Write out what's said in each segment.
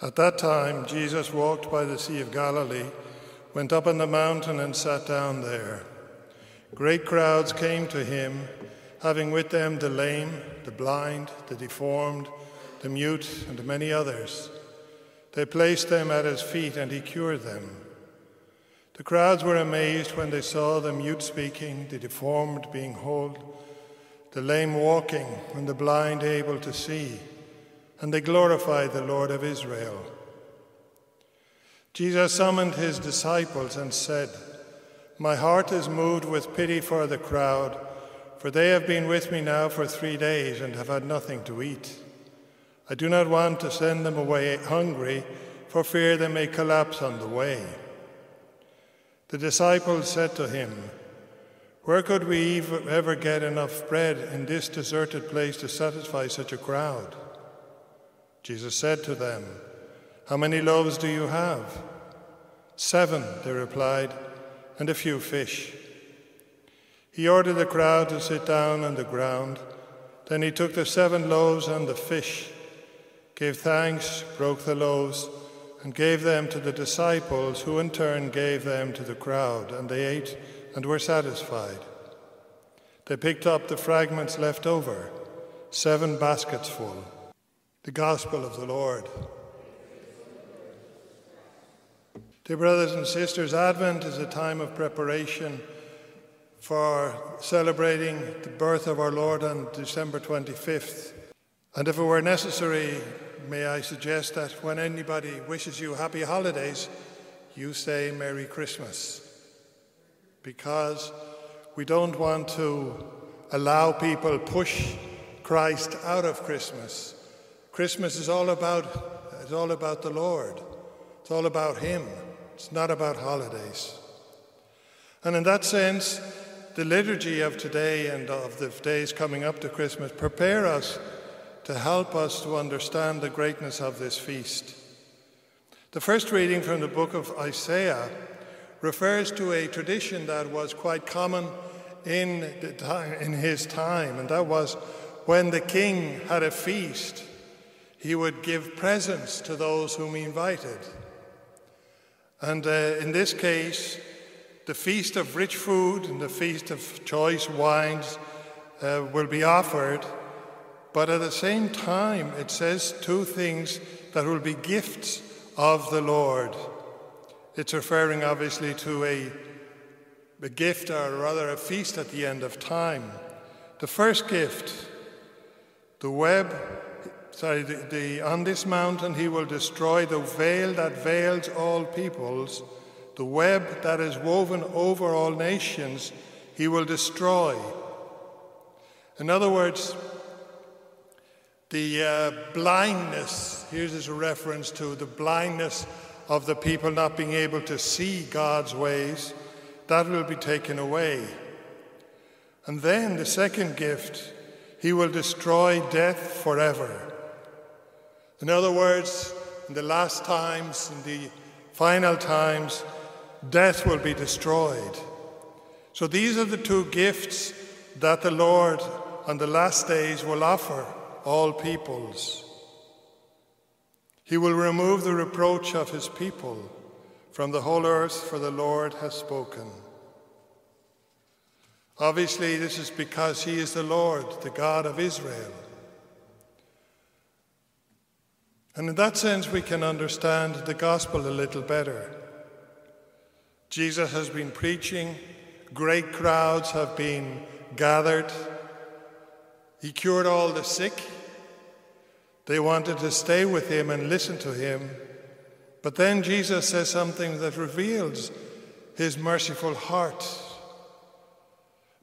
At that time, Jesus walked by the Sea of Galilee, went up on the mountain, and sat down there. Great crowds came to him, having with them the lame, the blind, the deformed, the mute, and many others. They placed them at his feet, and he cured them. The crowds were amazed when they saw the mute speaking, the deformed being whole, the lame walking, and the blind able to see and they glorified the Lord of Israel. Jesus summoned his disciples and said, My heart is moved with pity for the crowd, for they have been with me now for three days and have had nothing to eat. I do not want to send them away hungry, for fear they may collapse on the way. The disciples said to him, Where could we ever get enough bread in this deserted place to satisfy such a crowd? Jesus said to them, How many loaves do you have? Seven, they replied, and a few fish. He ordered the crowd to sit down on the ground. Then he took the seven loaves and the fish, gave thanks, broke the loaves, and gave them to the disciples, who in turn gave them to the crowd, and they ate and were satisfied. They picked up the fragments left over, seven baskets full. The Gospel of the Lord. Dear brothers and sisters, Advent is a time of preparation for celebrating the birth of our Lord on December 25th. And if it were necessary, may I suggest that when anybody wishes you happy holidays, you say Merry Christmas. Because we don't want to allow people push Christ out of Christmas Christmas is all about it's all about the Lord. It's all about him. It's not about holidays. And in that sense, the liturgy of today and of the days coming up to Christmas prepare us to help us to understand the greatness of this feast. The first reading from the book of Isaiah refers to a tradition that was quite common in, time, in his time, and that was when the king had a feast he would give presents to those whom he invited. And uh, in this case, the feast of rich food and the feast of choice wines uh, will be offered. But at the same time, it says two things that will be gifts of the Lord. It's referring obviously to a, a gift, or rather a feast at the end of time. The first gift, the web sorry, the, the, on this mountain he will destroy the veil that veils all peoples, the web that is woven over all nations, he will destroy. In other words, the uh, blindness, here's a reference to the blindness of the people not being able to see God's ways, that will be taken away. And then the second gift, he will destroy death forever. In other words, in the last times, in the final times, death will be destroyed. So these are the two gifts that the Lord on the last days will offer all peoples. He will remove the reproach of his people from the whole earth, for the Lord has spoken. Obviously, this is because he is the Lord, the God of Israel. And in that sense, we can understand the gospel a little better. Jesus has been preaching, great crowds have been gathered. He cured all the sick. They wanted to stay with him and listen to him. But then Jesus says something that reveals his merciful heart.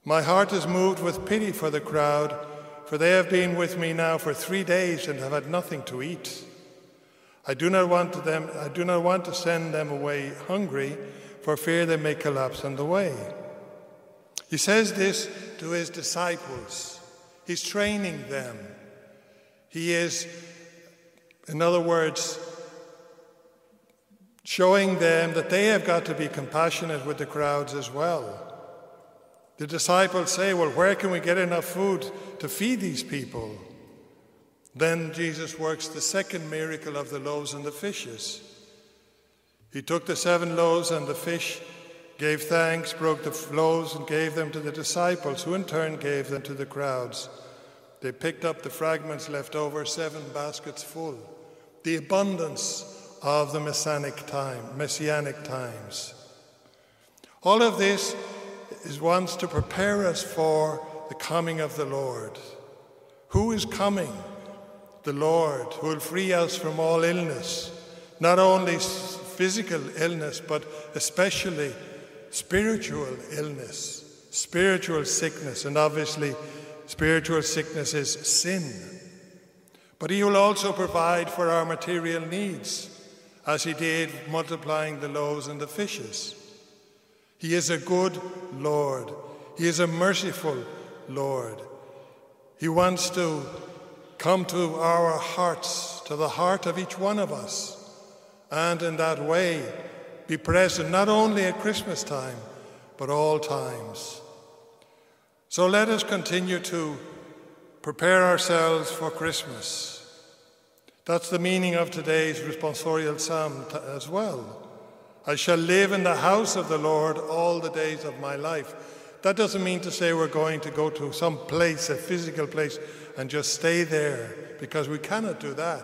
My heart is moved with pity for the crowd, for they have been with me now for three days and have had nothing to eat. I do not want them I do not want to send them away hungry, for fear they may collapse on the way. He says this to his disciples. He's training them. He is, in other words, showing them that they have got to be compassionate with the crowds as well. The disciples say, Well, where can we get enough food to feed these people? Then Jesus works the second miracle of the loaves and the fishes. He took the seven loaves and the fish, gave thanks, broke the loaves, and gave them to the disciples, who in turn gave them to the crowds. They picked up the fragments left over, seven baskets full. The abundance of the messianic time, messianic times. All of this is wants to prepare us for the coming of the Lord. Who is coming? The Lord, who will free us from all illness, not only physical illness, but especially spiritual illness, spiritual sickness, and obviously, spiritual sickness is sin. But He will also provide for our material needs as he did multiplying the loaves and the fishes. He is a good Lord. He is a merciful Lord. He wants to come to our hearts, to the heart of each one of us, and in that way be present not only at Christmas time, but all times. So let us continue to prepare ourselves for Christmas. That's the meaning of today's responsorial psalm as well. I shall live in the house of the Lord all the days of my life. That doesn't mean to say we're going to go to some place, a physical place, and just stay there, because we cannot do that.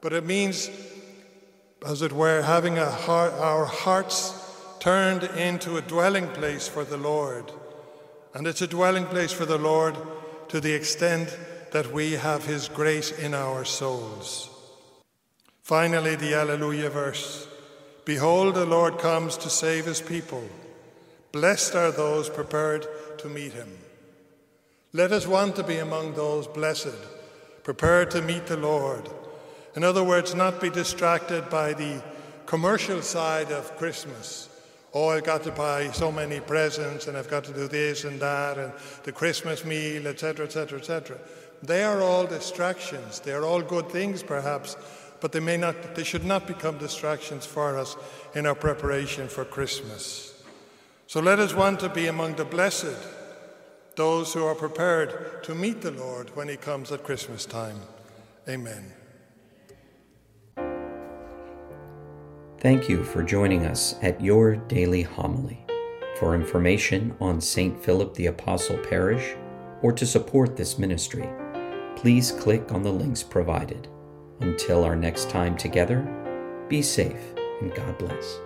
But it means, as it were, having heart, our hearts turned into a dwelling place for the Lord. And it's a dwelling place for the Lord to the extent that we have His grace in our souls. Finally, the Alleluia verse Behold, the Lord comes to save His people. Blessed are those prepared to meet Him. Let us want to be among those blessed, prepared to meet the Lord. In other words, not be distracted by the commercial side of Christmas. Oh, I've got to buy so many presents and I've got to do this and that and the Christmas meal, etc., etc., etc. They are all distractions. They are all good things, perhaps, but they, may not, they should not become distractions for us in our preparation for Christmas. So let us want to be among the blessed, those who are prepared to meet the Lord when He comes at Christmas time. Amen. Thank you for joining us at your daily homily. For information on St. Philip the Apostle Parish or to support this ministry, please click on the links provided. Until our next time together, be safe and God bless.